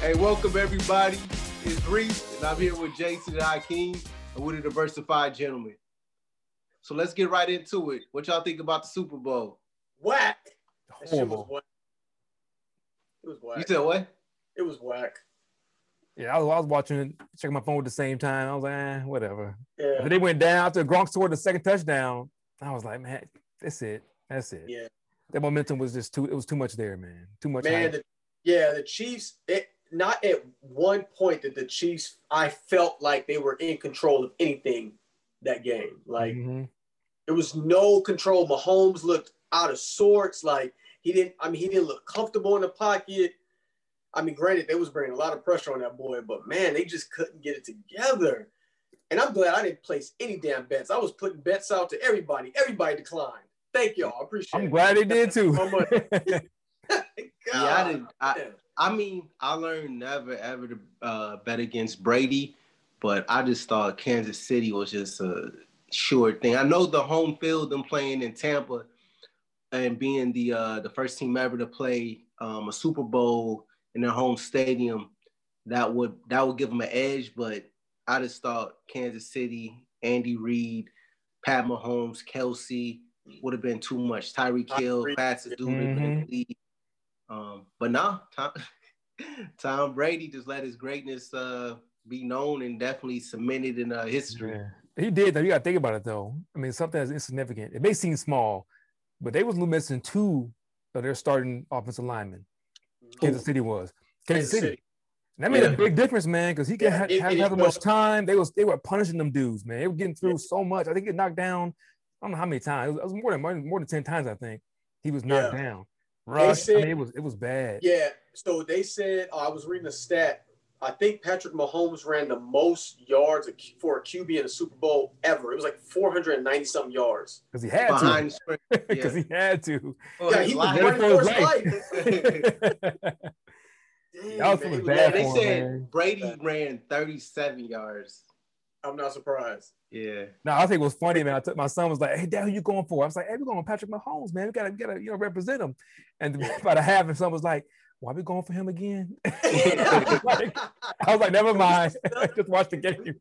Hey, welcome everybody. It's Reese, and I'm here with Jason and Hakeem, and we're the diversified gentlemen. So let's get right into it. What y'all think about the Super Bowl? Whack. That shit was Horrible. whack. It was whack. You said what? it was whack. Yeah, I was, I was watching it, checking my phone at the same time. I was like, eh, whatever. Yeah. But they went down after Gronk scored the second touchdown. I was like, man, that's it. That's it. Yeah. That momentum was just too. It was too much there, man. Too much. Man, the, yeah, the Chiefs, it, not at one point that the Chiefs, I felt like they were in control of anything that game. Like, Mhm. there was no control. Mahomes looked out of sorts. Like, he didn't, I mean, he didn't look comfortable in the pocket. I mean, granted, they was bringing a lot of pressure on that boy, but man, they just couldn't get it together. And I'm glad I didn't place any damn bets. I was putting bets out to everybody. Everybody declined. Thank y'all. I appreciate I'm it. glad they did too. How much? Yeah, I didn't. I, Yeah. I mean, I learned never ever to uh, bet against Brady, but I just thought Kansas City was just a sure thing. I know the home field, them playing in Tampa, and being the uh, the first team ever to play um, a Super Bowl in their home stadium, that would that would give them an edge. But I just thought Kansas City, Andy Reid, Pat Mahomes, Kelce would have been too much. Tyreek Hill, Tyreek, fastest dude in Mhm. the league. Um, but now Tom, Tom Brady just let his greatness uh, be known and definitely cemented in uh, history. Yeah. He did though. You gotta think about it though. I mean, something that's insignificant. It may seem small, but they was missing two of their starting offensive linemen. Kansas City was. Kansas, City. And that made Yeah. a big difference, man, because he Yeah, can have, it- have, it have much time. They was they were punishing them dudes, man. They were getting through so much. I think it knocked down. I don't know how many times. It was, it was more than more than- more than ten times. I think he was knocked Yeah. down. Rush. I said- mean, it was it was bad. Yeah. So they said, oh, I was reading a stat. I think Patrick Mahomes ran the most yards for a QB in a Super Bowl ever. It was like 490 something yards. Because he had Behind to. Because yeah. he had to. Yeah, he was Life. running for for his his life. that was man, was- bad Yeah, they for him, said man. Brady ran 37 yards. I'm not surprised. Yeah. No, I think it was funny, man. I took my son was like, "Hey, Dad, who you going for?" I was like, "Hey, we're going with Patrick Mahomes, man. We gotta, we gotta, you know, represent him." And about a half, and son was like, "Why we going for him again?" Like, I was like, "Never mind. Just watch the game."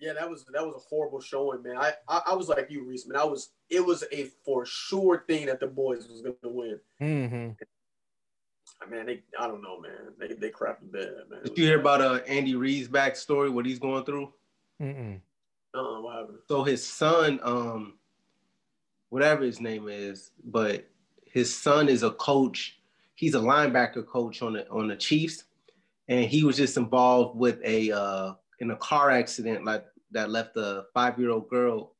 Yeah, that was that was a horrible showing, man. I, I I was like you, Reese, man. I was it was a for sure thing that the boys was gonna win. Mm-hmm. Man, they I don't know, man. They they crapped the bed, man. Did you hear about uh, Andy Reid's backstory, what he's going through? Mm-mm. What happened? So his son, um, whatever his name is, but his son is a coach. He's a linebacker coach on the on the Chiefs, and he was just involved with a uh, in a car accident like that left a five year old girl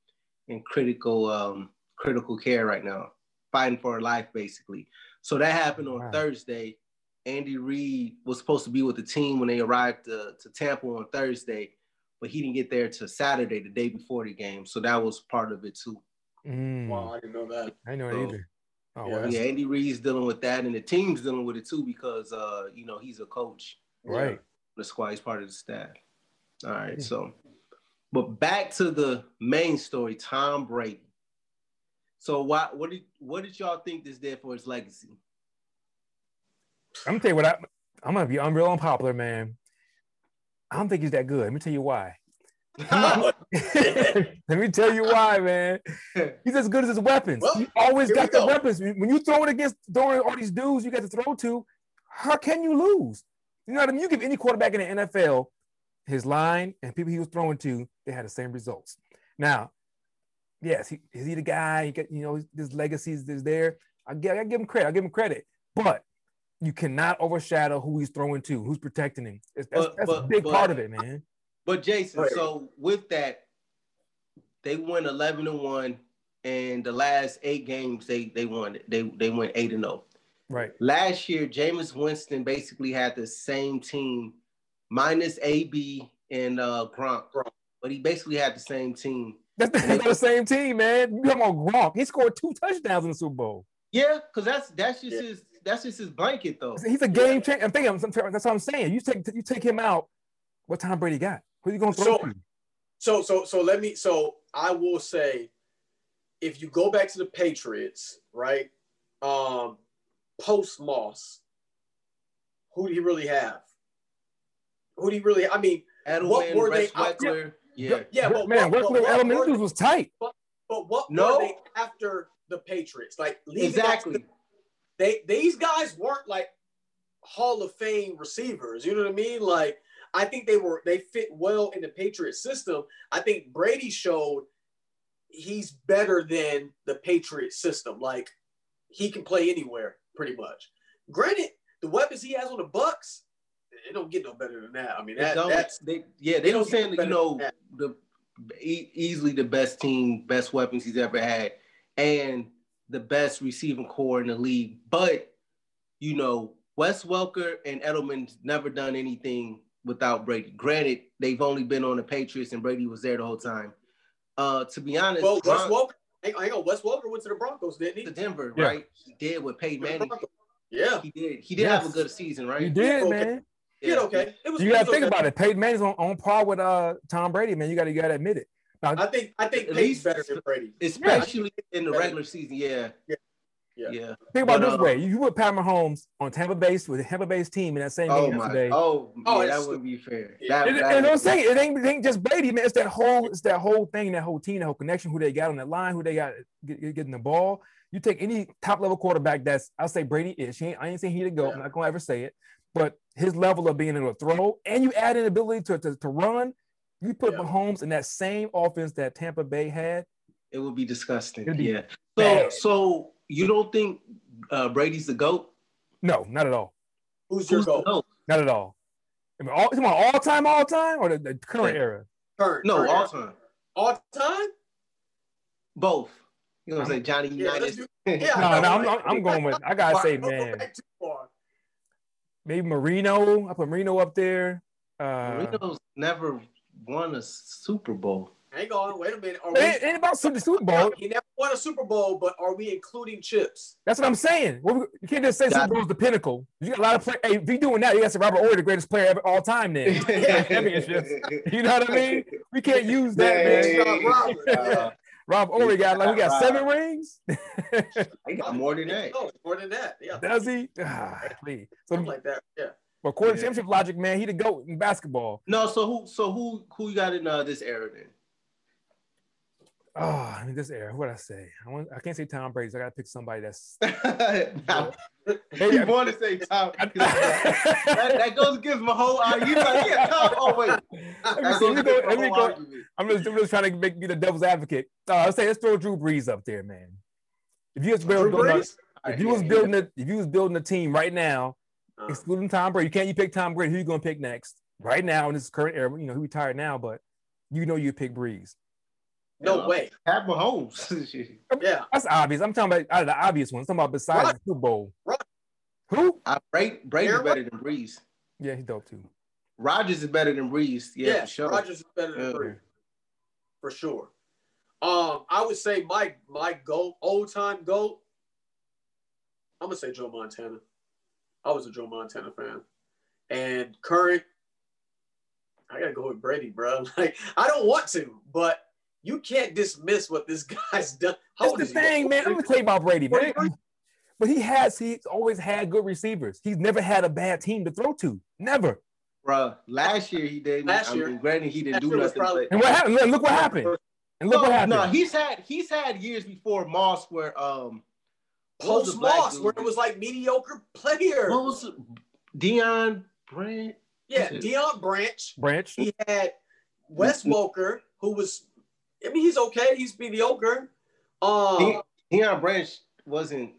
in critical um, critical care right now, fighting for her life basically. So that happened on Wow. Thursday. Andy Reid was supposed to be with the team when they arrived to, to Tampa on Thursday, but he didn't get there till Saturday, the day before the game. So that was part of it too. Mm. Wow, I didn't know that. I didn't know So- it either. Oh, Yeah. well, yeah, Andy Reid's dealing with that, and the team's dealing with it too because uh, you know he's a coach. right. The squad, he's part of the staff. All right, Yeah. so but back to the main story, Tom Brady. So what what did what did y'all think this did for his legacy? I'm gonna tell you what I. I'm gonna be. I'm real unpopular, man. I don't think he's that good. Let me tell you why. Let me tell you why, man. He's as good as his weapons. Well, he always got the go. weapons. When you throw it against throwing all these dudes you got to throw to, how can you lose? You know what I mean? You give any quarterback in the NFL his line and people he was throwing to, they had the same results. Now, yes, he, is he the guy? He got, you know, his legacy is is there. I give, I give him credit. I give him credit, but you cannot overshadow who he's throwing to, who's protecting him. It's- That's, But- that's a big but- part of it, man. But Jason, Right. so with that, they won eleven and one, and the last eight games they they won. They they went eight and zero. Right. Last year, Jameis Winston basically had the same team, minus AB and uh, Gronk, but he basically had the same team. That's, not the same team, man. Talking about Gronk? He scored two touchdowns in the Super Bowl. Yeah, because that's that's just Yeah. his that's just his blanket though. He's a game changer. I'm thinking. That's what I'm saying. You take you take him out. What Tom Brady got? Who are you gonna throw So- to? So so so let me so I will say if you go back to the Patriots, right? Um post Moss, who do you really have? Who do you really? I mean, what Edelman, were Rex they out- Weckler. Yeah. yeah, but man, what, but Weckler, Edelman, were they- was tight. but what No. were they after the Patriots? Like leaving Exactly. after- they these guys weren't like Hall of Fame receivers. You know what I mean? Like I think they were they fit well in the Patriot system. I think Brady showed he's better than the Patriot system. Like he can play anywhere pretty much. Granted, the weapons he has on the Bucks, it don't get no better than that. I mean, They that, that's they, yeah, they they don't saying get that, you know the e- easily the best team, best weapons he's ever had, and the best receiving corps in the league. But you know, Wes Welker and Edelman's never done anything without Brady. Granted, they've only been on the Patriots, and Brady was there the whole time. Uh, to be honest, well. Wes Bron- Welker, hang on, hang on, Wes Welker went to the Broncos, didn't he? to Denver, Yeah. right? He did with Peyton Manning. Yeah, He did. He did have a good season, right? He did, okay. man. he did okay. It was. You got to think okay. about it. Peyton Manning's on, on par with uh Tom Brady, man. You got to you got to admit it. Now, I think I think At Peyton's least- better than Brady. Especially in the regular season, yeah. Yeah. Yeah. Yeah. think about it but, this uh, way: you put Pat Mahomes on Tampa Bay with a Tampa Bay's team in that same Oh game my. yesterday. Oh, Oh, yeah, that wouldn't be fair. Yeah. That, And, that and I'm saying it ain't, it ain't just Brady, man. It's that whole, it's that whole thing, that whole team, that whole connection, who they got on that line, who they got get, get- getting the ball. You take any top level quarterback that's, I'll say Brady is. He ain't, I ain't saying he to go. I'm not gonna ever say it, but his level of being able to throw and you add an ability to, to, to run, you put Yeah. Mahomes in that same offense that Tampa Bay had. it would be disgusting. Be yeah. So, bad. so you don't think uh, Brady's the goat? No, not at all. Who's your Who's the goal? goat? Not at all. I mean, all, come on, all time, all time, or the, the current Yeah. era? Current, No, current. all time. all time. Both. You know what I'm saying? Johnny Yeah, Unitas. do- yeah. No, I no, know, I'm. I'm, I'm going with. I gotta say, man, back too far. maybe Marino. I put Marino up there. Uh, Marino's never won a Super Bowl. Hang on, wait a minute. Are it ain't, we, ain't about Super Super Bowl. he never won a Super Bowl, but are we including chips? That's what I'm saying. Well, we- You can't just say Got Super Bowl's the pinnacle. You got a lot of play. Hey, if you're doing that, you got to say Robert Horry, the greatest player ever all time. Then championships. You know what I mean? We can't use that, Dang. man. Robert. Uh, Rob Horry got like we got Rob. seven rings. he got more than that. No, more than that. Yeah, Does he? Ah, please. So, something like that. Yeah. But according to championship logic, man, he the goat in basketball. No, so who so who who you got in uh, this era then? Oh, I mean, this era. What I say? I want. I can't say Tom Brady. So I got to pick somebody that's. Maybe you want to say Tom? that, that goes against my whole argument. Like, yeah, Tom. Oh wait, Let me that goes go- against my let me whole go- argument. I'm just, I'm just trying to make be the devil's advocate. Uh, I'll say let's throw Drew Brees up there, man. If you was building, a, if you was building a, if you was building a team right now, Uh, excluding Tom Brady, you can't you pick Tom Brady? Who you gonna pick next? Right now in this current era, you know he retired now, but you know you pick Brees. no Yeah. way. Pat Mahomes. Yeah. That's obvious. I'm talking about out of the obvious ones. I'm talking about besides Right. the Super Bowl. Right. Who? I, Brady, Brady's Aaron better than Brees. Yeah, he's dope too. Rodgers is better than Brees. Yeah, Yeah. sure. Rodgers is better than Yeah. Brady. For sure. Um, I would say my my goat, old time goat. I'm gonna say Joe Montana. I was a Joe Montana fan, and current. I gotta go with Brady, bro. Like I don't want to, but you can't dismiss what this guy's done. How That's the is he? thing, man. I'm gonna tell you about Brady, man. But he has, he's always had good receivers. He's never had a bad team to throw to. Never. Bro, last year he didn't. Last I year- mean, granted, he didn't last do nothing. probably- And what happened? Look, look what happened. And look no, what happened. no, he's had he's had years before Moss where um what was Post the black Moss, where it was like mediocre player. what was it? Deion Brand? Yeah, was it? Deion Branch. Branch. He had Wes Welker, who was, I mean, he's okay. He's mediocre. Um, He- Deion Branch wasn't.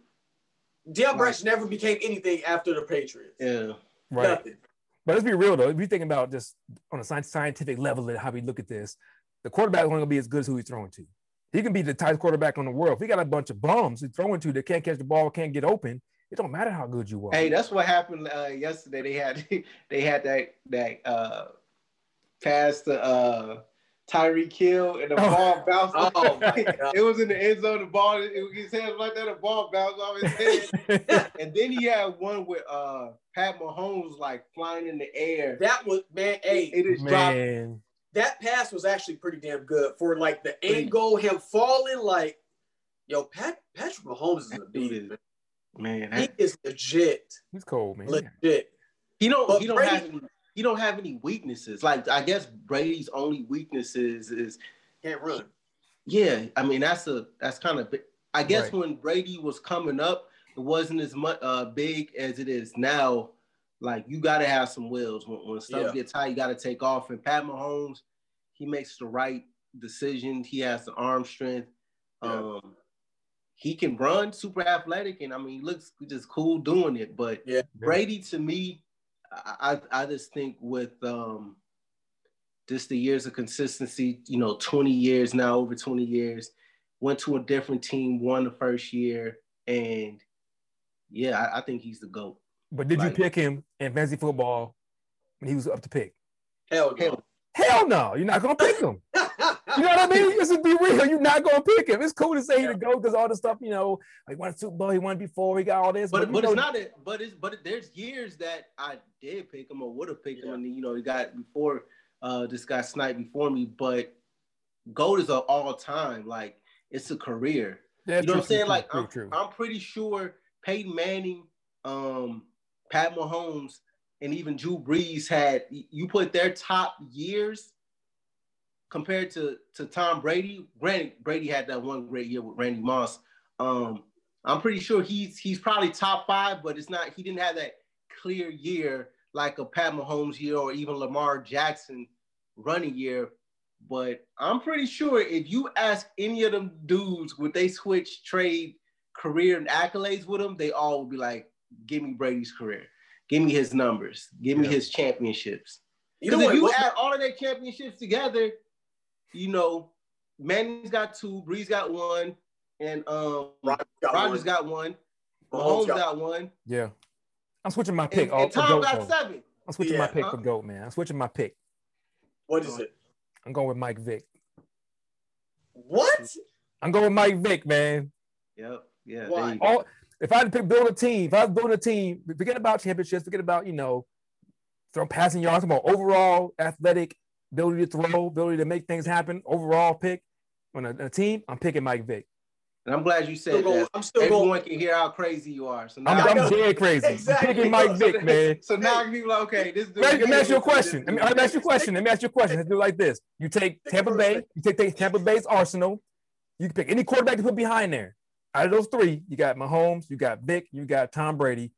Deion Branch never became anything after the Patriots. Yeah, Right. Nothing. But let's be real though. If you think about just on a scientific level and how we look at this, the quarterback is only gonna be as good as who he's throwing to. He can be the tightest quarterback in the world. If he got a bunch of bums he's throwing to that can't catch the ball, can't get open, it don't matter how good you are. Hey, that's what happened uh, yesterday. They had they had that that uh, pass to uh, Tyreek Hill and the Oh. ball bounced. Oh, my God. it was in the end zone. The ball, it, his hands like that. The ball bounced off his head. and then he had one with uh, Pat Mahomes like flying in the air. That was, man, hey, It is dropped. Man. that pass was actually pretty damn good for like the Pretty- angle, him falling. Like, yo, Pat Patrick Mahomes is a dude beast. is- Man, He that- is legit. He's cold, man. Legit. he don't But he don't Brady- have any, he don't have any weaknesses. Like I guess Brady's only weaknesses is Can't run. yeah. I mean that's a that's kind of I guess Right. when Brady was coming up, it wasn't as much uh, big as it is now. Like you got to have some wheels when, when stuff Yeah. gets tight. You got to take off. And Pat Mahomes, he makes the right decision. He has the arm strength. Yeah. Um, he can run, super athletic, and I mean, he looks just cool doing it. But Yeah. Brady, to me, I, I I just think with um, just the years of consistency, you know, 20 years now, over 20 years, went to a different team, won the first year, and yeah, I, I think he's the GOAT. But did you pick him in fantasy football when he was up to pick? Hell no. Hell, Hell no, you're not gonna pick him. You know what I mean? Just to be real, you're not gonna pick him. It's cool to say he the GOAT because all the stuff, you know, he won a Super Bowl, he won before, he got all this. but you but know, it's not it. But it's but there's years that I did pick him or would have picked him, and you know, he got before uh this guy sniped before me. But GOAT is an all time. Like it's a career. Yeah, you know true, what I'm saying? true, like true, I'm. I'm pretty sure Peyton Manning, um, Pat Mahomes, and even Drew Brees had you put their top years compared to to Tom Brady. Granted, Brady had that one great year with Randy Moss. Um, I'm pretty sure he's he's probably top five, but it's not. He didn't have that clear year like a Pat Mahomes year or even Lamar Jackson running year. But I'm pretty sure if you ask any of them dudes, would they switch trade career and accolades with them? They all would be like, "Give me Brady's career, give me his numbers, give me Yeah. his championships." You know Because what? if you add all of their championships together, you know, Manning's got two, Brees got one, and um, Rodgers got Rodgers one. got one, Mahomes Mahomes got- got one, Yeah. I'm switching my pick. and, all and for Tom got though. seven. I'm switching Yeah, my pick huh? for GOAT, man. I'm switching my pick. What is it? I'm going with Mike Vick. What? I'm going with Mike Vick, man. Yep, yeah. Why? there you go. All if I had to pick build a team, if I was building a team, forget about championships, forget about, you know, throw passing yards, I'm about overall athletic, ability to throw, ability to make things happen, overall pick. On a, a team, I'm picking Mike Vick. And I'm glad you Still said going, that. I'm still Everyone going. can hear how crazy you are. So I'm, now, I I'm dead crazy. Exactly. I'm picking Mike Vick, man. so now people are okay. This dude. Let me ask you a question. Let me, let me ask you a question. Let me ask you a question. Let's do it like this. You take Tampa Bay, you take, take Tampa Bay's Arsenal. You can pick any quarterback to put behind there. Out of those three, you got Mahomes, you got Vick, you got Tom Brady.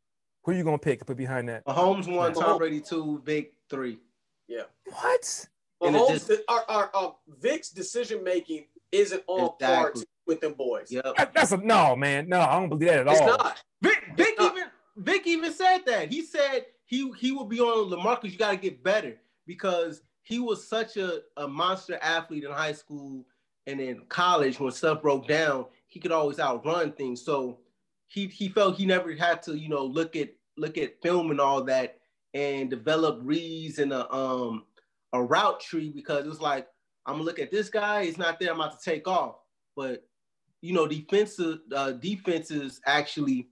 Who are you gonna pick to put behind that? Mahomes one, Tom Brady two, Vick three. Yeah. What? And Mahomes, just- our, our, our Vick's decision making isn't on Exactly. par with them boys. Yep. That- That's a no, man. No, I don't believe that at It's all. not. Vick, Vick not. even Vick even said that. He said he he will be on Lamarcus. You got to get better because he was such a, a monster athlete in high school and in college when stuff broke down. He could always outrun things. So he he felt he never had to you know look at look at film and all that and develop reads and a um a route tree because it was like I'm gonna look at this guy. He's not there. I'm about to take off. But you know, defensive uh, defenses actually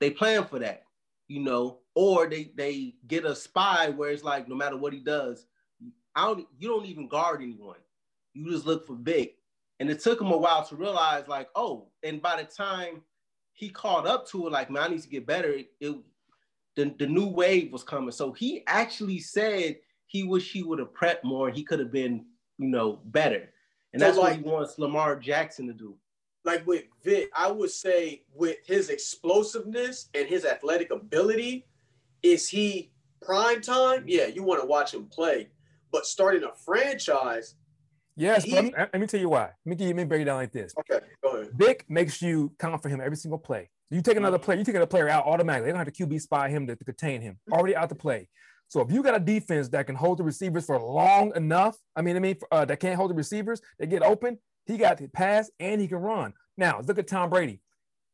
they plan for that, you know, or they they get a spy where it's like no matter what he does, I don't you don't even guard anyone. You just look for big. And it took him a while to realize, like, oh, and by the time he caught up to it, like, man, I need to get better. It, it the, the new wave was coming. So he actually said he wish he would have prepped more. He could have been, you know, better. And So, that's what he wants Lamar Jackson to do. Like with Vick, I would say with his explosiveness and his athletic ability, is he prime time? Yeah, you want to watch him play. But starting a franchise, Yes, He- but let me, tell you why. Let me give you let me break it down like this. okay, go ahead. Vick makes you count for him every single play. You take another player, you take another player out automatically. They don't have to QB spy him to, to contain him. Already out to play. So if you got a defense that can hold the receivers for long enough, I mean, I mean, uh, that can't hold the receivers, they get open. He got to pass and he can run. Now look at Tom Brady.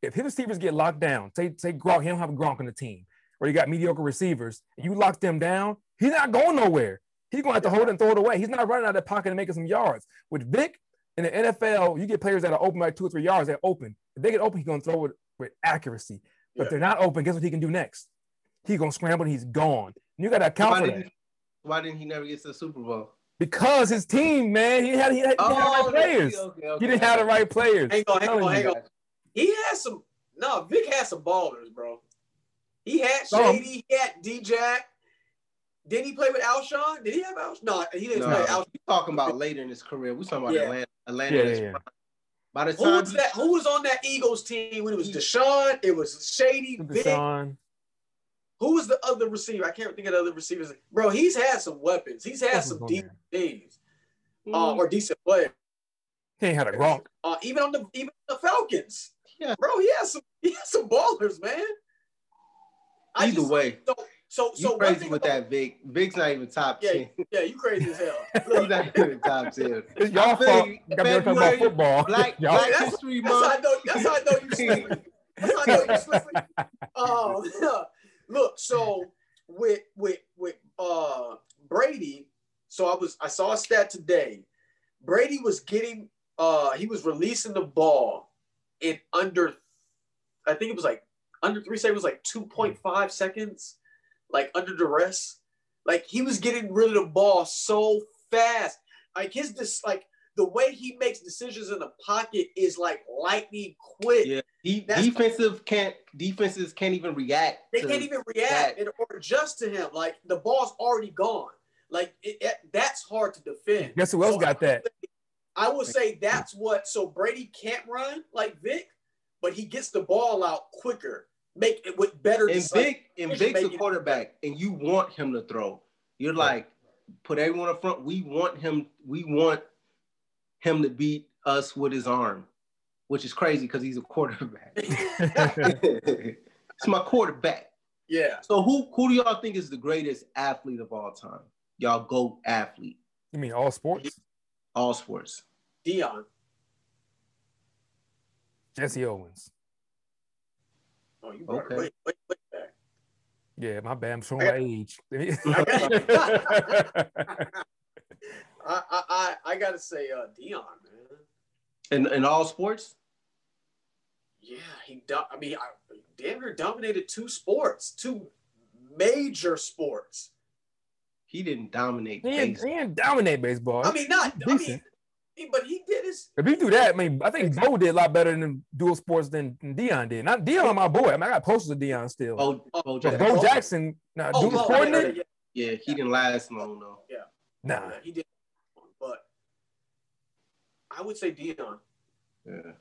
If his receivers get locked down, say say Gronk, he don't have a Gronk on the team, or you got mediocre receivers, and you lock them down, he's not going nowhere. He's going to have to hold it and throw it away. He's not running out of pocket and making some yards. With Vick in the NFL, you get players that are open like two or three yards. They're open. If they get open, he's going to throw it with accuracy. But Yeah. if they're not open, guess what he can do next? He's going to scramble and he's gone. And you got to account Why for didn't, that why didn't he never get to the Super Bowl? because his team, man, he had he had, he had the right oh, players. Oh, okay, okay, He didn't have the right players. Hang on, hang on, hang on. He has some. No, Vick had some ballers, bro. He had. Shady. He had D-Jack. Did he play with Alshon? Did he have Alshon? No, he didn't No, play we Alshon. talking about later in his career. We're talking about Yeah. Atlanta. Atlanta. Yeah, in yeah, yeah. By the Who time was that? Who was on that Eagles team when it was DeSean? It was Shady, Vick. DeSean. Who was the other receiver? I can't think of the other receivers. Bro, he's had some weapons. He's had What's some on decent there? teams Mm, uh, or decent players. He ain't had a Gronk. Uh, even on the even the Falcons. Yeah. Bro, he has some he has some ballers, man. I either just- way, So so you so crazy thing with about- that Vick. Vick's not even top Yeah, ten. yeah, you crazy as hell. He's not even top ten. It's y'all I fault. you. Got me talking about football. Black Y'all- Black that's- History that's how I Month. know. That's how I know you slipping. That's how I know you slipping. Um, look, so with with with uh Brady, so I was I saw a stat today. Brady was getting uh he was releasing the ball in under I think it was like under three seconds, like 2.5 seconds, like under duress. Like he was getting rid of the ball so fast. Like his this like the way he makes decisions in the pocket is like lightning quick. Yeah, he, That's- defensive can't defenses can't even react. They can't even react that. and, or adjust to him. Like the ball's already gone. Like it, it- that's hard to defend. Guess who else So got that? I would say that's what. So Brady can't run like Vick, but he gets the ball out quicker, make it with better. And just, like, and decision Vick's a quarterback, and you want him to throw. You're like, put everyone up front. We want him. We want him to beat us with his arm, which is crazy because he's a quarterback. it's my quarterback. yeah. So who who do y'all think is the greatest athlete of all time? Y'all go athlete, You mean all sports? all sports. Deion. Jesse Owens. Oh, you brought Okay. it way, way, way back. Yeah, my bad. I'm showing my age. I, I, I, I gotta say, uh, Deion, man. In in all sports, Yeah, he. Do- I mean, I, Denver dominated two sports, two major sports. he didn't dominate. he, ain't, baseball. he ain't dominate baseball. I mean, not. I mean, Decent. He- but he did his. if you do that, I mean, I think Bo did a lot better in dual sports than, than Deion did. Not Deion, my boy. I mean, I got posters of Deion still. Bo, Bo Oh, but Jackson. Bo Jackson, nah, Oh, dual Bo, coordinator, yeah, yeah, Yeah, he didn't last long though. Yeah. Nah. yeah, he did. But I would say Deion. Yeah,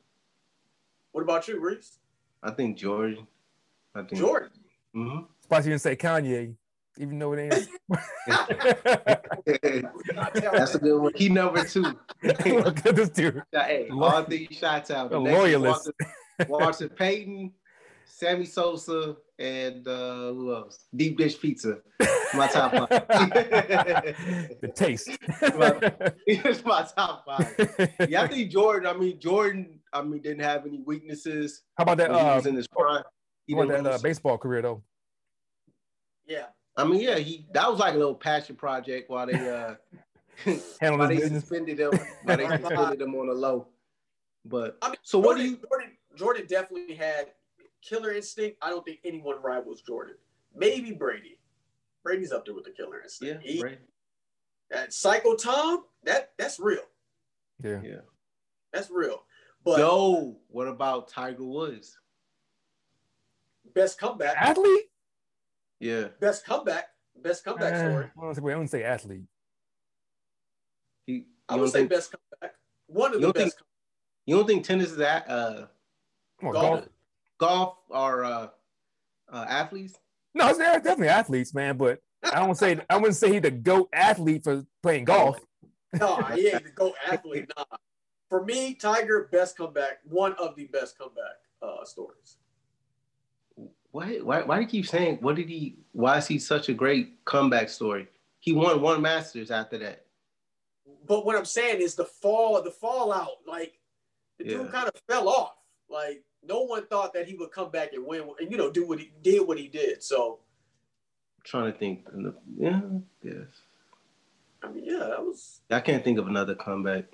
What about you, Reese? I think Jordan. I think Jordan. hmm Surprised you didn't say Kanye, even though it ain't. That's a good one. He number two. Look at this dude. hey, all these shots out. A The loyalist. Walter, Walter Payton, Sammy Sosa, and uh, who else? Deep Dish Pizza. My top five. the taste. it's my top five. Yeah, I think Jordan. I mean, Jordan. I mean, didn't have any weaknesses How about that? when he Uh, was in his prime. He about that uh, baseball career though? Yeah. I mean, yeah, he that was like a little passion project while they uh while they business. suspended him, while they suspended him on the low. But I mean, so what do you? Jordan, Jordan definitely had killer instinct. I don't think anyone rivals Jordan. Maybe Brady. Brady's up there with the killer Yeah, instinct. He, right. that Psycho Tom, that that's real. Yeah. Yeah. That's real. But Yo, what about Tiger Woods? best comeback, Athlete? Yeah, best comeback, best comeback Uh, story. I don't say- I wouldn't say athlete. he. I would say think best comeback. One of the don't best. you don't think tennis is that uh Golf. golf. golf or uh, uh athletes? No, it's they're definitely athletes, man. But I don't say I wouldn't say he's the goat athlete for playing golf. no, he ain't the go athlete. Nah. For me, Tiger best comeback. One of the best comeback uh, stories. Why, why why do you keep saying what did he why is he such a great comeback story? He won one Masters after that. But what I'm saying is the fall, the fallout. Like the Yeah. dude kind of fell off. Like no one thought that he would come back and win, and you know, do what he did. What he did. So I'm trying to think. Yeah, yes. I mean, yeah, that was I can't think of another comeback.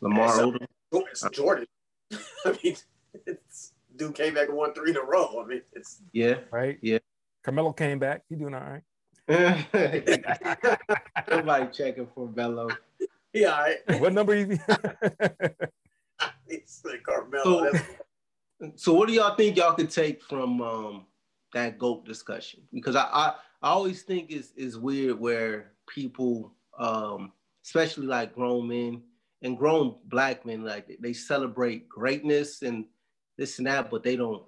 Lamar Odom. it's Jordan. I mean, it's, dude came back and won three in a row. I mean, it's Yeah. right? Yeah. Carmelo came back. He doing all right. Somebody checking for Bello. yeah, all right. What number you? It's like Carmelo. So- So what do y'all think y'all could take from um, that GOAT discussion? Because I, I I always think is is weird where people, um, especially like grown men and grown black men, like they celebrate greatness and this and that, but they don't,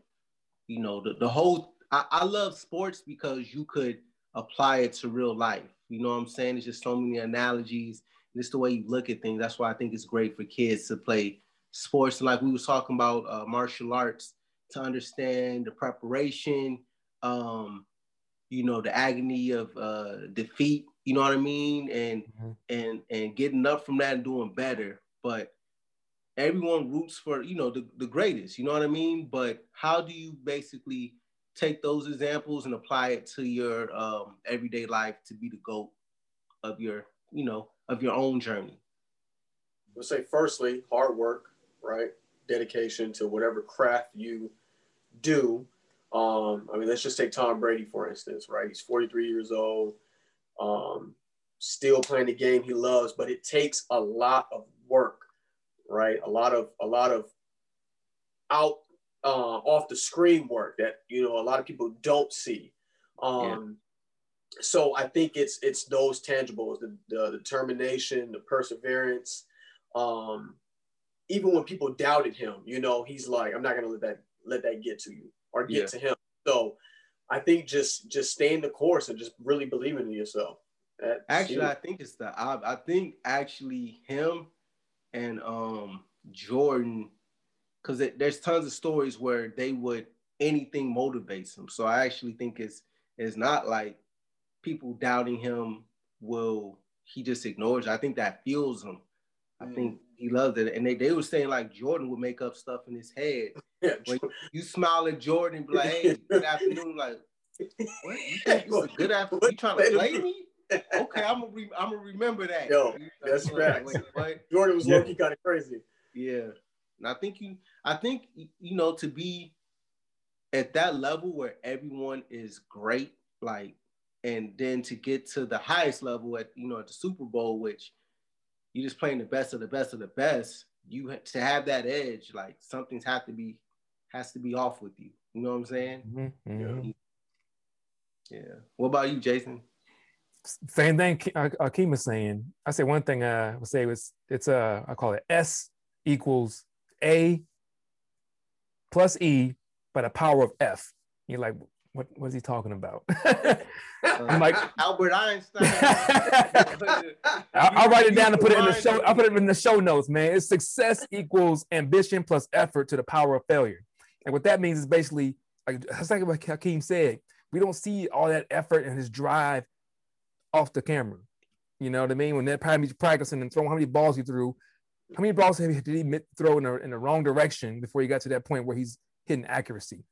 you know, the, the whole I, I love sports because you could apply it to real life. You know what I'm saying? It's just so many analogies. And it's the way you look at things. That's why I think it's great for kids to play sports. And like we was talking about uh, martial arts to understand the preparation, um, you know, the agony of uh, defeat. You know what I mean? And mm-hmm. and and getting up from that and doing better. But everyone roots for you know the, the greatest. You know what I mean? But how do you basically take those examples and apply it to your um, everyday life to be the goat of your, you know, of your own journey? Let's say, firstly, hard work, right? Dedication to whatever craft you do. Um, I mean, let's just take Tom Brady for instance, right? He's 43 years old, um, still playing the game he loves, but it takes a lot of right? A lot of a lot of out uh, off the screen work that you know a lot of people don't see. Um, yeah. So I think it's it's those tangibles, the, the determination, the perseverance. Um, even when people doubted him, you know, he's like, I'm not gonna let that let that get to you or get yeah. to him. So I think just just staying the course and just really believing in yourself. That's actually, I think it's the I, I think actually him and um Jordan because there's tons of stories where they would anything motivates them. So I actually think it's it's not like people doubting him will he just ignores. I think that fuels him. I mm. think he loves it. And they, they were saying like Jordan would make up stuff in his head. Yeah, when you smile at Jordan, be like, hey, good afternoon. Like, what? You think it's a good afternoon? You trying to play me? Okay, I'm gonna re- I'm gonna remember that. Yo, that's right. Jordan was yeah. low key kind of crazy. Yeah. And I think you, I think you know, to be at that level where everyone is great, like, and then to get to the highest level at you know at the Super Bowl, which you're just playing the best of the best of the best. You to have that edge, like something's have to be has to be off with you. You know what I'm saying? Mm-hmm. mm-hmm. Yeah. What about you, Jason? Same thing Hakeem was saying. I say one thing uh, I would say was it's uh I call it S equals a plus E by the power of F. You're like, what was he talking about? I'm like Albert Einstein. I'll, I'll, write it down and put it in the show. I'll put it in the show notes, man. It's success equals ambition plus effort to the power of failure. And what that means is basically, like that's like what Hakeem said. We don't see all that effort and his drive off the camera. You know what I mean? When that time practicing and throwing how many balls he threw, how many balls did he throw in the, in the wrong direction before he got to that point where he's hitting accuracy?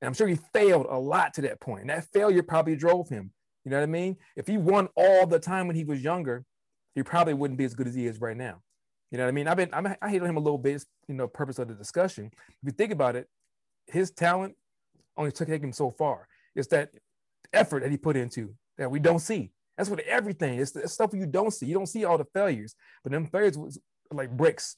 And I'm sure he failed a lot to that point. And that failure probably drove him. You know what I mean? If he won all the time when he was younger, he probably wouldn't be as good as he is right now. You know what I mean? I've been I'm, I hate on him a little bit. you know, purpose of the discussion. If you think about it, his talent only took him so far. It's that effort that he put into that we don't see. That's what everything. It's the stuff you don't see. You don't see all the failures, but them failures was like bricks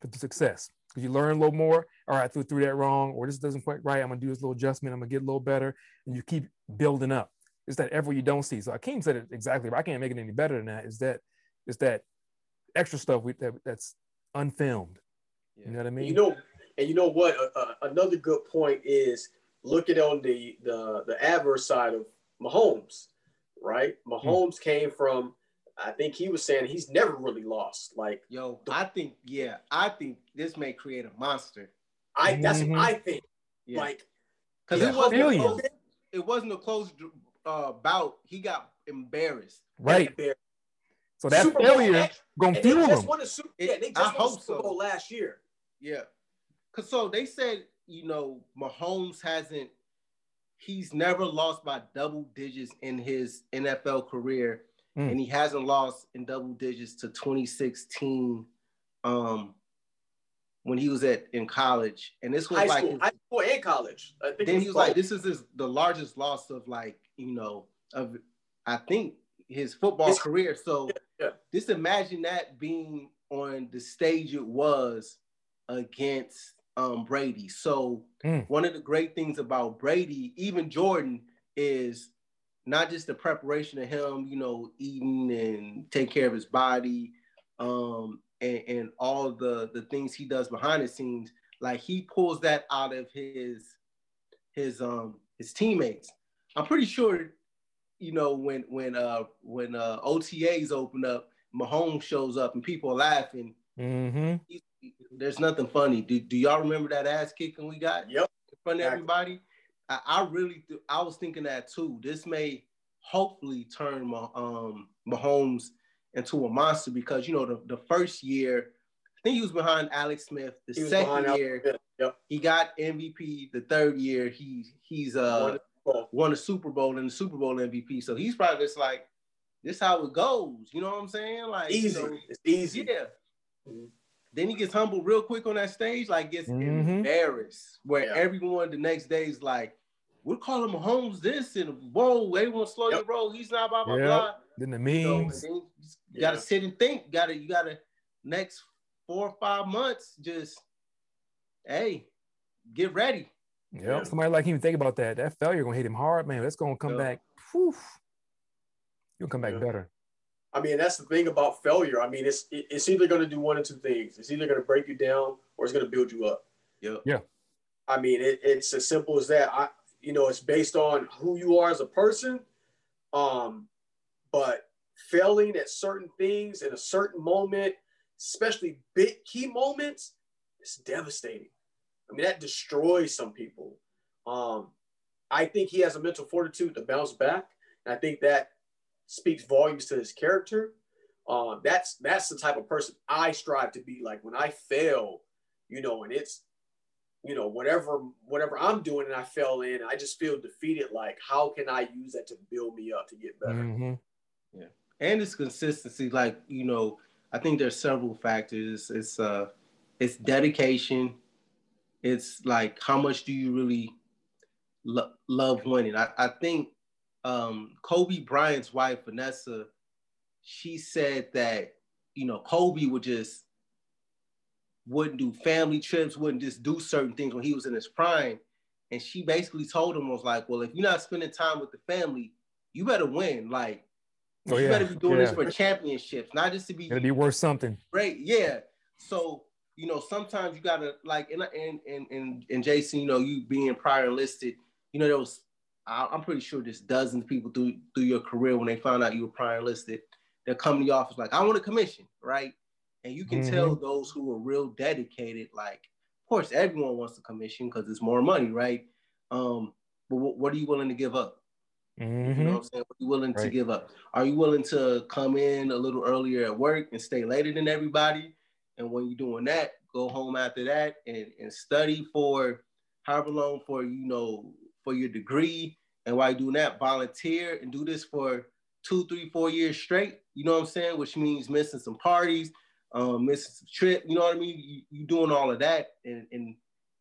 for the success because you learn a little more. All right, I threw, threw that wrong, or this doesn't quite right. I'm gonna do this little adjustment. I'm gonna get a little better, and you keep building up. It's that ever you don't see. So Hakeem said it exactly, but I can't make it any better than that. Is that is that extra stuff we, that, that's unfilmed? Yeah. You know what I mean? You know, and you know what? Uh, uh, another good point is looking on the the the adverse side of Mahomes, right? Hmm. Mahomes mm. came from I think he was saying he's never really lost. Like, yo, I think, yeah, I think this may create a monster. I that's mm-hmm. what I think. Yeah. Like, because it wasn't a close, it wasn't a close uh, bout. He got embarrassed. Right. Embarrassed. So that Super failure Bowl, gonna fuel him. Won a Super, yeah, they just I won the Super Bowl so. last year. Yeah, cause so they said you know Mahomes hasn't. He's never lost by double digits in his NFL career mm. and he hasn't lost in double digits to 2016 um, when he was at in college. And this was high like school, his, high school and college. then he was like, this is his, the largest loss of like, you know, of I think his football his, career. So yeah, yeah. just imagine that being on the stage it was against um, Brady. So mm. one of the great things about Brady, even Jordan, is not just the preparation of him, you know, eating and take care of his body, um, and, and all the the things he does behind the scenes. Like he pulls that out of his his um his teammates. I'm pretty sure, you know, when when uh when uh OTAs open up, Mahomes shows up and people are laughing. Mm-hmm. He, there's nothing funny. Do, do y'all remember that ass kicking we got? Yep. In front of everybody. I, I really, th- I was thinking that too. This may hopefully turn my um Mahomes into a monster because you know the, the first year, I think he was behind Alex Smith. The He second year, Yep. he got MVP. The third year, he he's uh Won the Super Bowl. won a Super Bowl and the Super Bowl MVP. So he's probably just like, this how it goes. You know what I'm saying? Like you Easy. know, It's easy. yeah. Mhm. Then he gets humbled real quick on that stage, like gets Mhm. embarrassed. Where Yeah. everyone the next day is like, we're calling Mahomes this and whoa, everyone slow your Yep. roll. He's not blah blah Yep. blah. Then the You, know, memes. then you Yeah. gotta sit and think. Gotta you gotta next four or five months, just hey, get ready. Yep. Yeah. Somebody like him think about that. That failure gonna hit him hard, man. That's gonna come Yeah. back. Whew. You'll come back Yeah. better. I mean, that's the thing about failure. I mean, it's it's either going to do one or two things. It's either going to break you down or it's going to build you up. Yeah. Yeah. I mean, it, it's as simple as that. I, you know, it's based on who you are as a person. Um, but failing at certain things in a certain moment, especially big key moments, it's devastating. I mean, that destroys some people. Um, I think he has a mental fortitude to bounce back, and I think that speaks volumes to his character. Um, that's that's the type of person I strive to be. Like when I fail, you know, and it's you know whatever whatever I'm doing and I fell in, I just feel defeated. Like how can I use that to build me up to get better? hmm and it's consistency. Like you know, I think there's several factors. It's uh, it's dedication. It's like how much do you really lo- love winning? I, I think um, Kobe Bryant's wife Vanessa, she said that you know Kobe would just wouldn't do family trips, wouldn't just do certain things when he was in his prime. And she basically told him was like, well, if you're not spending time with the family, you better win. Like Oh you yeah. better be doing this for championships, not just to be It'll be worth something. great. Yeah. So you know, sometimes you gotta like, and and and and, and Jason, you know, you being prior enlisted, you know, there was I'm pretty sure there's dozens of people through through your career when they found out you were prior enlisted, they'll come to your office like, I want a commission, right? And you can tell those who are real dedicated, like, of course, everyone wants a commission because it's more money, right? Um, but what, what are you willing to give up? You know hmm what I'm saying? What are you willing to give up? Are you willing to come in a little earlier at work and stay later than everybody? And when you're doing that, go home after that and, and study for however long for you know for your degree. And while you're doing that, volunteer and do this for two, three, four years straight. You know what I'm saying? Which means missing some parties, um, missing some trip. You know what I mean? You, you doing all of that and and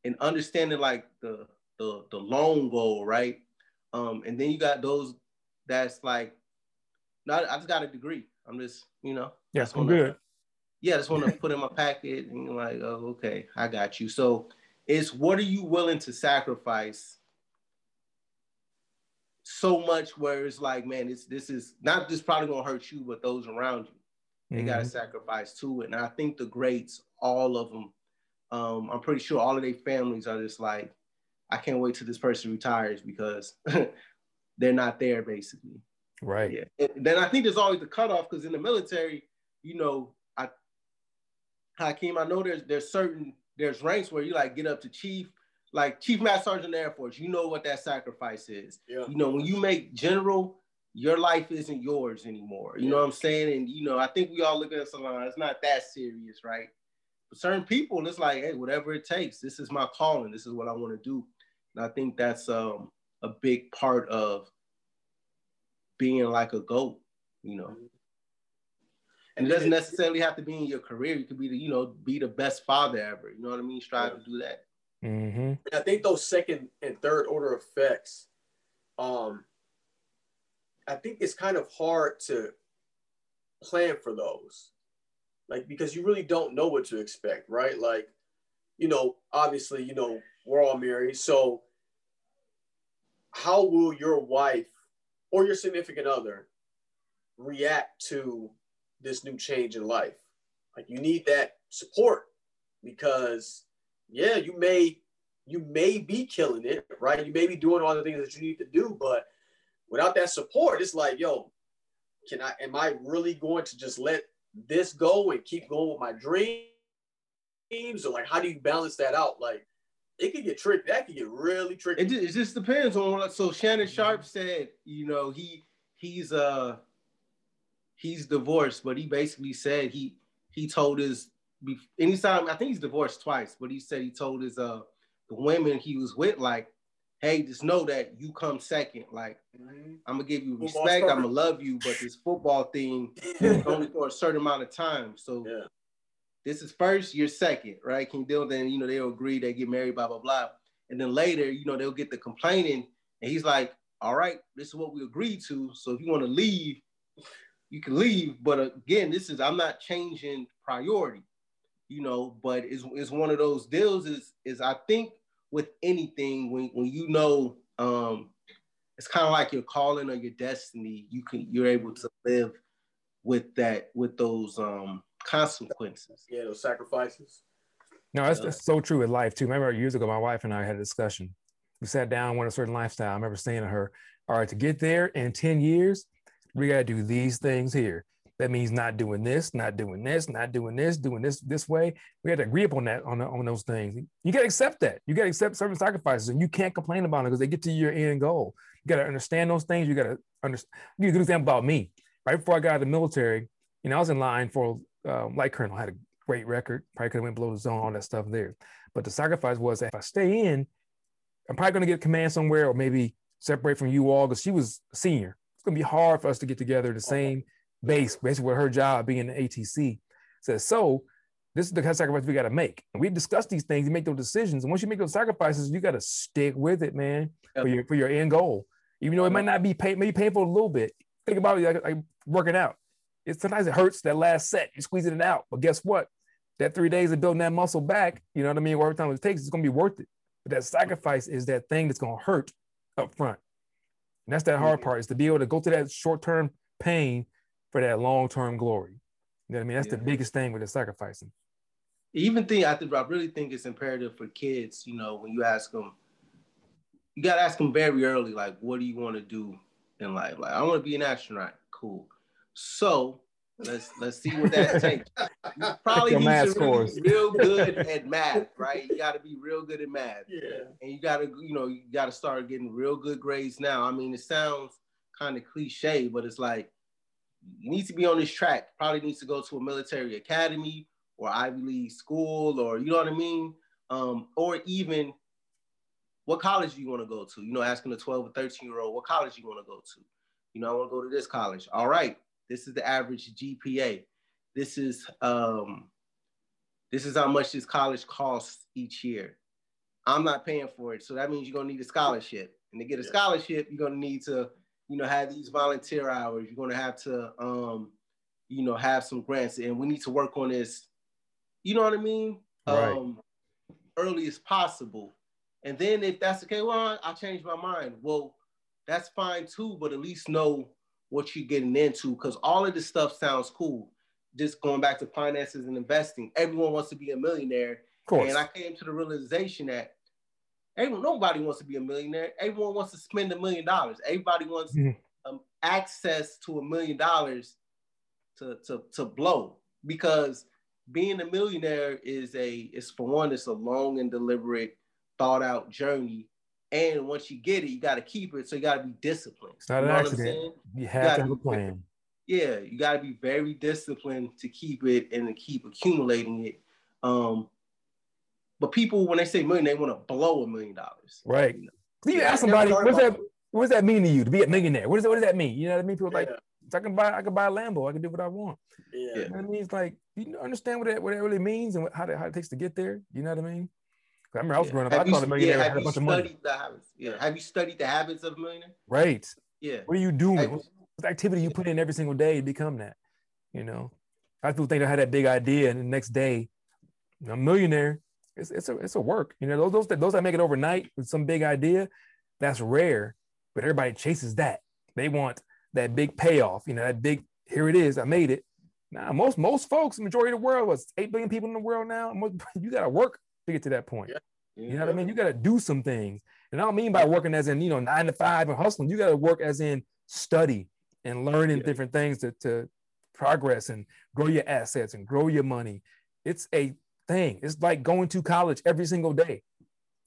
and understanding like the the the long goal, right? Um, and then you got those that's like, not I just got a degree. I'm just, you know, Yeah, I'm good. Yeah, I just want to put in my packet and you're like, oh, okay, I got you. So it's what are you willing to sacrifice so much where it's like, man, this this is not just probably gonna hurt you, but those around you. They got to Mhm. sacrifice to it. And I think the greats, all of them, um, I'm pretty sure all of their families are just like, I can't wait till this person retires because they're not there basically. Right. Yeah. And then I think there's always the cutoff because in the military, you know, I Hakeem, I know there's there's certain there's ranks where you like get up to chief, like chief master sergeant Air Force. You know what that sacrifice is. Yeah. You know, when you make general, your life isn't yours anymore. You know what I'm saying? And you know, I think we all look at a salon. It's not that serious, right? For certain people, it's like, hey, whatever it takes. This is my calling. This is what I want to do. And I think that's um, a big part of being like a goat, you know. And it doesn't necessarily have to be in your career. You could be the, you know, be the best father ever. You know what I mean? Strive to do that. Hmm I think those second and third order effects, um, I think it's kind of hard to plan for those, like because you really don't know what to expect, right? Like, you know, obviously, you know, we're all married, so how will your wife or your significant other react to this new change in life. Like you need that support because yeah, you may you may be killing it, right? You may be doing all the things that you need to do, but without that support, it's like, yo, can I am I really going to just let this go and keep going with my dreams? Or like how do you balance that out? Like it could get tricky. That could get really tricky. It just, it just depends on what. So Shannon Sharpe said, you know, he he's uh he's divorced, but he basically said he he told his anytime I think he's divorced twice, but he said he told his uh the women he was with like, hey, just know that you come second. Like mm-hmm. I'm gonna give you respect, I'm gonna love you, but this football thing is only for a certain amount of time. So yeah this is first, you're second, right? Can you deal? Then you know they'll agree, they get married, blah blah blah, and then later, you know, they'll get the complaining, and he's like, "All right, this is what we agreed to. So if you want to leave, you can leave. But again, this is I'm not changing priority, you know. But it's, it's one of those deals. Is is I think with anything when when you know um it's kind of like your calling or your destiny you can you're able to live with that with those um consequences. Yeah, those sacrifices. No, that's, that's so true with life too. Remember years ago, my wife and I had a discussion. We sat down, went a certain lifestyle. I remember saying to her, "All right, to get there in ten years, we got to do these things here. That means not doing this, not doing this, not doing this, doing this this way. We had to agree upon that on, on those things. You got to accept that. You got to accept certain sacrifices, and you can't complain about it because they get to your end goal. You got to understand those things. You got to understand. Give you a good example about me. Right before I got out of the military, you know, I was in line for um, like Colonel had a great record, probably could have went below the zone, all that stuff there. But the sacrifice was that if I stay in, I'm probably going to get command somewhere or maybe separate from you all because she was a senior. It's going to be hard for us to get together the same base, basically with her job being an ATC. Says, so this is the kind of sacrifice we got to make. And we discuss these things, you make those decisions. And once you make those sacrifices, you got to stick with it, man, yep. for your for your end goal. Even though it might not be pay, maybe painful a little bit. Think about it like, like working out it sometimes it hurts that last set. You're squeezing it out. But guess what? That three days of building that muscle back, you know what I mean? Whatever time it takes, it's gonna be worth it. But that sacrifice is that thing that's gonna hurt up front. And that's that hard mm-hmm. part is to be able to go through that short-term pain for that long-term glory. You know what I mean? That's yeah. the biggest thing with the sacrificing. Even think I think I really think it's imperative for kids, you know, when you ask them, you gotta ask them very early, like, what do you want to do in life? Like, I want to be an astronaut. Cool. So let's let's see what that takes. You probably need math to really be real good at math, right? You got to be real good at math. Yeah. And you got to, you know, you got to start getting real good grades now. I mean, it sounds kind of cliche, but it's like you need to be on this track. Probably needs to go to a military academy or Ivy League school, or you know what I mean, um, or even what college do you want to go to? You know, asking a 12 or 13 year old, what college you want to go to? You know, I want to go to this college. All right, this is the average GPA. This is um, this is how much this college costs each year. I'm not paying for it, so that means you're gonna need a scholarship. And to get a scholarship, you're gonna need to, you know, have these volunteer hours. You're gonna have to, um, you know, have some grants, and we need to work on this. You know what I mean? Right. Um, early as possible. And then if that's okay, well, I'll change my mind. Well, that's fine too, but at least know what you're getting into because all of this stuff sounds cool. Just going back to finances and investing, everyone wants to be a millionaire. And I came to the realization that everyone, nobody wants to be a millionaire. Everyone wants to spend a million dollars. Everybody wants mm-hmm. um, access to a million dollars to, to, to blow because being a millionaire is a, is for one, it's a long and deliberate, thought out journey and once you get it, you got to keep it. So you got to be disciplined. It's not you an accident. You have you to have a plan. Yeah, you got to be very disciplined to keep it and to keep accumulating it. Um, but people, when they say million, they want to blow a million dollars. Right. You, know? you ask somebody, what's that? What does that mean to you to be a millionaire? What, is, what does that mean? You know what I mean? People yeah. like, I can buy, I can buy a Lambo. I can do what I want. Yeah. You know I mean, it's like, you understand what that, what that really means and what, how, that, how it takes to get there. You know what I mean? I remember I was growing up. Have I thought a millionaire yeah, had a bunch of money. The habits? Yeah. Have you studied the habits of a millionaire? Right. Yeah. What are you doing? Have, What's the activity you put in every single day to become that? You know, I people think I had that big idea, and the next day, I'm a millionaire. It's it's a it's a work. You know, those those that those that make it overnight with some big idea, that's rare. But everybody chases that. They want that big payoff, you know, that big, here it is, I made it. Now, most most folks, majority of the world was 8 billion people in the world now. You got to work to get to that point. Yeah. You know what I mean? You got to do some things. And I don't mean by working as in, you know, nine to five and hustling. You got to work as in study and learning yeah. different things to, to progress and grow your assets and grow your money. It's a thing. It's like going to college every single day.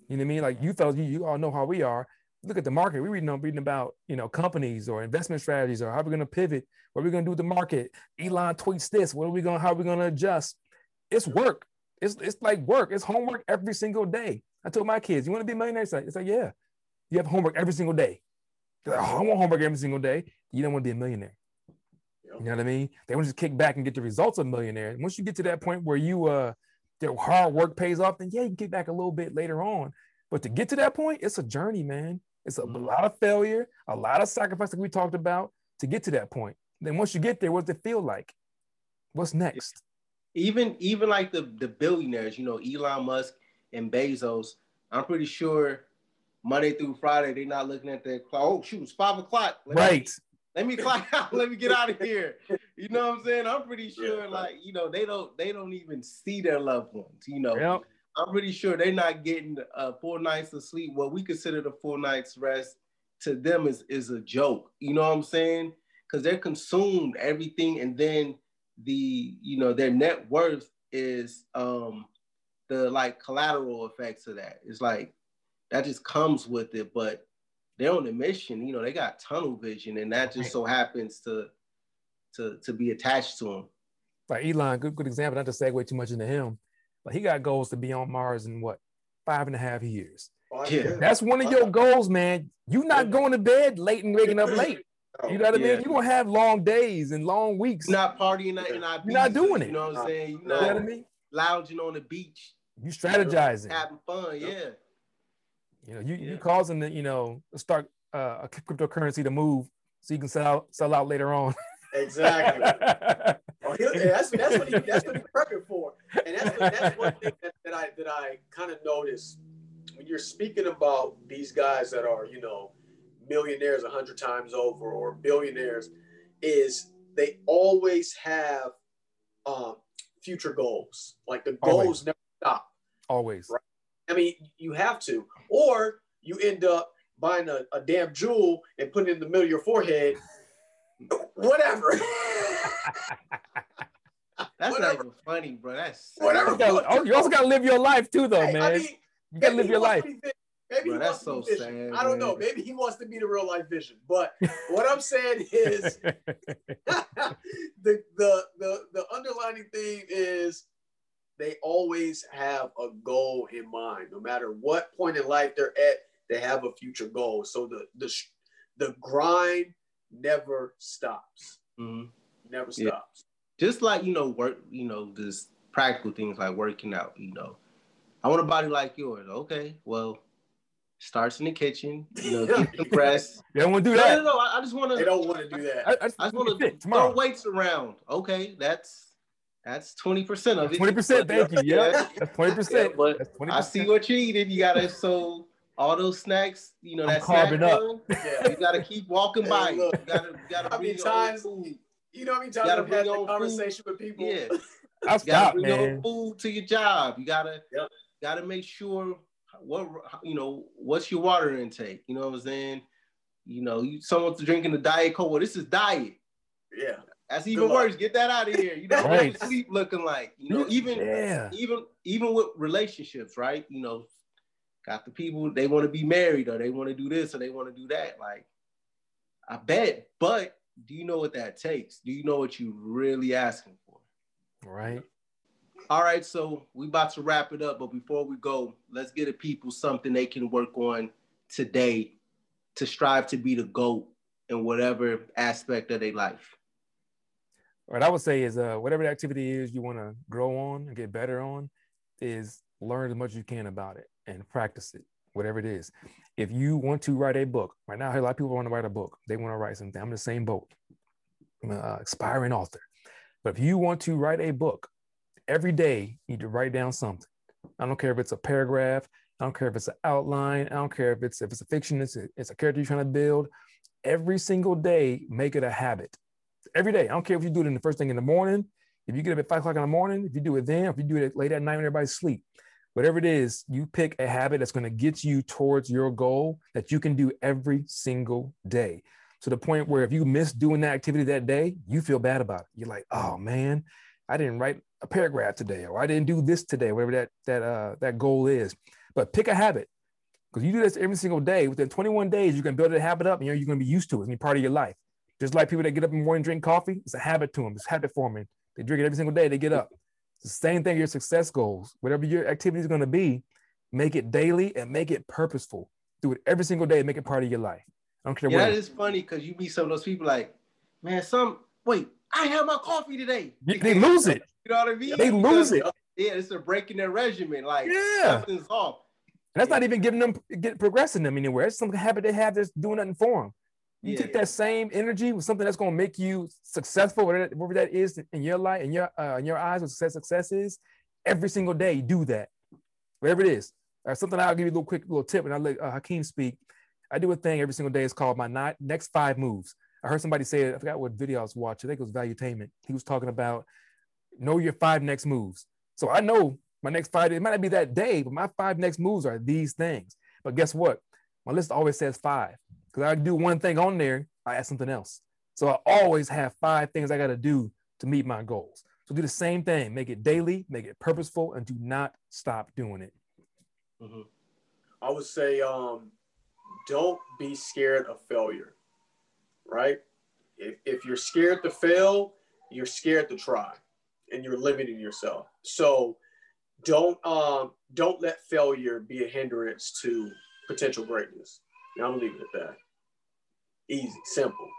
You know what I mean? Like you fellas, you, you all know how we are. Look at the market. We're reading, reading about, you know, companies or investment strategies or how we're going to pivot. What are we going to do with the market? Elon tweets this. What are we going to, how are we going to adjust? It's work. It's, it's like work. It's homework every single day. I told my kids, you want to be a millionaire? It's like, it's like yeah. You have homework every single day. Like, oh, I want homework every single day. You don't want to be a millionaire. You know what I mean? They want to just kick back and get the results of a millionaire. Once you get to that point where you uh their hard work pays off, then yeah, you can kick back a little bit later on. But to get to that point, it's a journey, man. It's a mm-hmm. lot of failure, a lot of sacrifice that we talked about to get to that point. Then once you get there, what does it feel like? What's next? Even even like the the billionaires, you know, Elon Musk and Bezos, I'm pretty sure Monday through Friday they're not looking at their clock. Oh shoot, it's five o'clock. Let right. Me, let me clock out. Let me get out of here. You know what I'm saying? I'm pretty sure, like you know, they don't they don't even see their loved ones. You know, yep. I'm pretty sure they're not getting uh, four nights of sleep. What we consider the four nights rest to them is is a joke. You know what I'm saying? Because they're consumed everything, and then the you know their net worth is um the like collateral effects of that. It's like that just comes with it, but they're on a mission. You know, they got tunnel vision, and that just so happens to to to be attached to them. Like Elon, good good example. Not to segue too much into him, but he got goals to be on Mars in what five and a half years. Yeah. That's one of your goals, man. You're not going to bed late and waking up late. You know what. I mean? You're gonna have long days and long weeks. not partying, not, not, You're not doing it. You know what I'm saying? You know, you know what I mean? Lounging on the beach. You strategizing. Having fun, yeah. You know, you yeah. you causing the, you know, start uh, a cryptocurrency to move so you can sell out, sell out later on. Exactly. oh, that's, that's what he that's what he's prepping for. And that's, that's one thing that, that I that I kind of noticed when you're speaking about these guys that are, you know, millionaires a hundred times over or billionaires, is they always have um, future goals. Like the goals always. never stop. Always. Right? I mean, you have to, or you end up buying a, a damn jewel and putting it in the middle of your forehead. Whatever. That's whatever. not even funny, bro. That's whatever. You, gotta, oh, you also gotta live your life too, though, hey, man. I mean, you gotta live your life. Maybe bro, that's so sad. I don't know. Maybe he wants to be the real life vision. But what I'm saying is the, the the the underlining theme is they always have a goal in mind. No matter what point in life they're at, they have a future goal. So the the the grind never stops. Mm-hmm. Never yeah. stops. Just like you know, work. You know, just practical things like working out. You know, I want a body like yours. Okay, well, starts in the kitchen. You know, get the press. they don't want to do that. No, no, no. I, just want to. They don't want to do that. I, I just, just want to throw weights around. Okay, that's that's twenty percent of it. Twenty percent, thank you. Yeah, that's twenty percent. But 20%. I see what you're eating. You gotta so all those snacks. You know that carbon up. yeah, you gotta keep walking by. Look, you gotta, you gotta I mean, times. Food. You know how many times I've had that conversation food. with people. Yeah, I stop, bring man. your food to your job. You gotta, yep. gotta make sure what you know. What's your water intake? You know what I'm saying? You know, you someone's drinking the diet coke. Well, this is diet. Yeah. That's even Good worse. Luck. Get that out of here. You know right. what sleep looking like. You know, even yeah. even even with relationships, right? You know, got the people they want to be married or they want to do this or they want to do that. Like, I bet. But do you know what that takes? Do you know what you really asking for? Right. All right, so we about to wrap it up, but before we go, let's get the people something they can work on today to strive to be the GOAT in whatever aspect of their life what I would say is uh, whatever the activity is you want to grow on and get better on, is learn as much as you can about it and practice it, whatever it is. If you want to write a book, right now, a lot of people want to write a book. They want to write something. I'm in the same boat. I'm an uh, aspiring author. But if you want to write a book, every day you need to write down something. I don't care if it's a paragraph. I don't care if it's an outline. I don't care if it's if it's a fiction. It's a, it's a character you're trying to build. every single day, make it a habit. Every day. I don't care if you do it in the first thing in the morning, if you get up at five o'clock in the morning, if you do it then, if you do it late at night when everybody's asleep, whatever it is, you pick a habit that's going to get you towards your goal that you can do every single day. To the point where if you miss doing that activity that day, you feel bad about it. You're like, oh man, I didn't write a paragraph today, or I didn't do this today, whatever that that uh, that goal is. But pick a habit because you do this every single day. Within 21 days, you can build a habit up, and you're, you're going to be used to it. It's going to be part of your life. Just like people that get up in the morning, and drink coffee, it's a habit to them. It's habit forming. They drink it every single day. They get up. It's the same thing. Your success goals, whatever your activity is going to be, make it daily and make it purposeful. Do it every single day. and Make it part of your life. I don't care. Yeah, that is funny because you meet some of those people like, man, some wait, I had my coffee today. They, they lose it. You know what I mean? They lose it. Yeah, it's a break in their regimen. Like yeah. something's off. And that's not even giving them get progressing them anywhere. It's some habit they have that's doing nothing for them. You yeah, take yeah. that same energy with something that's going to make you successful, whatever, that is in your life, in your uh, in your eyes, what success success is. Every single day, do that, whatever it is. Or something I'll give you a little quick little tip, and I'll let uh, Hakeem speak. I do a thing every single day. It's called my next five moves. I heard somebody say it. I forgot what video I was watching. I think it was Valuetainment. He was talking about know your five next moves. So I know my next five. It might not be that day, but my five next moves are these things. But guess what? My list always says five because I do one thing on there, I add something else. So I always have five things I got to do to meet my goals. So do the same thing, make it daily, make it purposeful, and do not stop doing it. Mm-hmm. I would say, um, don't be scared of failure, right? If, if you're scared to fail, you're scared to try and you're limiting yourself. So don't um, don't let failure be a hindrance to potential greatness. And I'm gonna leave it at that. Easy, simple.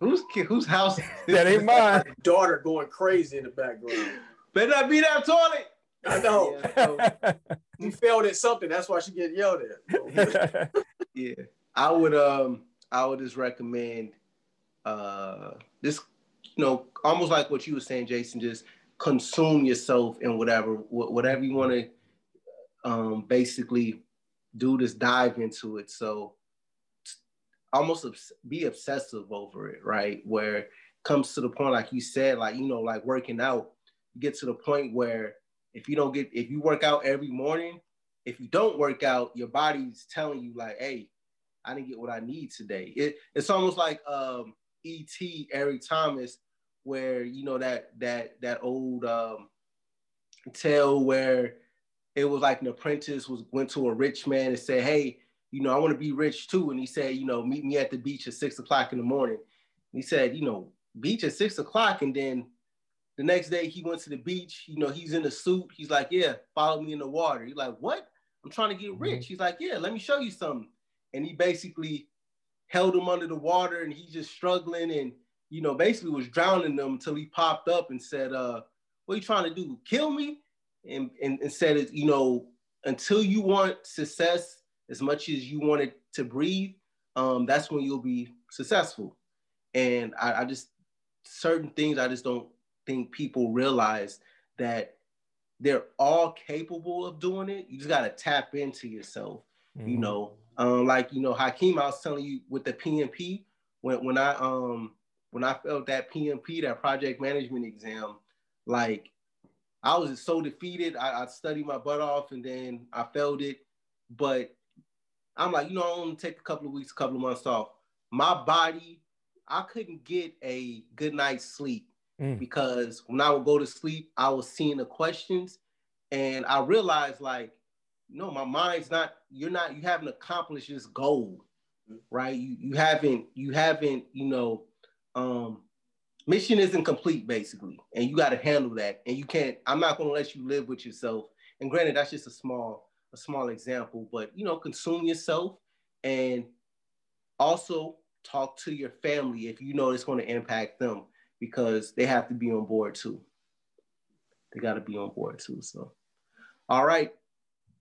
Who's whose house? that ain't mine. Daughter going crazy in the background. Better not be that toilet. I know. Yeah, so. he failed at something. That's why she get yelled at. yeah, I would um I would just recommend uh this you know almost like what you were saying, Jason. Just consume yourself in whatever whatever you want to um basically do this dive into it. So almost be obsessive over it, right? Where it comes to the point, like you said, like, you know, like working out, you get to the point where if you don't get, if you work out every morning, if you don't work out, your body's telling you like, hey, I didn't get what I need today. It, it's almost like um, E.T. Eric Thomas, where you know that that that old um, tale where it was like an apprentice was went to a rich man and said, "Hey, you know, I want to be rich too." And he said, "You know, meet me at the beach at six o'clock in the morning." And he said, "You know, beach at six o'clock," and then the next day he went to the beach. You know, he's in a suit. He's like, "Yeah, follow me in the water." He's like, "What? I'm trying to get mm-hmm. rich." He's like, "Yeah, let me show you something." And he basically held him under the water, and he's just struggling, and you know, basically was drowning them until he popped up and said, "Uh, what are you trying to do? Kill me?" And, and, said, you know, until you want success as much as you want it to breathe, um, that's when you'll be successful. And I, I just, certain things I just don't think people realize that they're all capable of doing it. You just got to tap into yourself, mm-hmm. you know. Um, like you know, Hakeem, I was telling you with the PMP when when I um when I felt that PMP, that project management exam, like I was so defeated. I, I, studied my butt off and then I failed it. But I'm like, you know, I'm gonna take a couple of weeks, a couple of months off. My body, I couldn't get a good night's sleep mm. because when I would go to sleep, I was seeing the questions and I realized like, no, my mind's not, you're not, you haven't accomplished this goal, right? You you haven't, you haven't, you know, um, mission isn't complete basically and you got to handle that and you can't i'm not going to let you live with yourself. And granted that's just a small a small example but you know consume yourself and also talk to your family if you know it's going to impact them because they have to be on board too. They got to be on board too so. All right.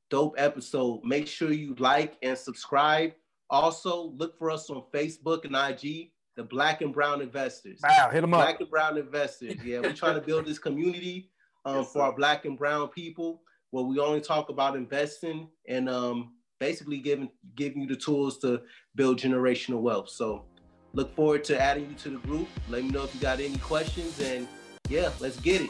Dope episode. Make sure you like and subscribe. Also look for us on facebook and ig the black and brown investors. Wow, hit them up. Black and brown investors. Yeah, we're trying to build this community um, yes, for our black and brown people where we only talk about investing and um, basically giving giving you the tools to build generational wealth. So look forward to adding you to the group. Let me know if you got any questions and yeah, let's get it.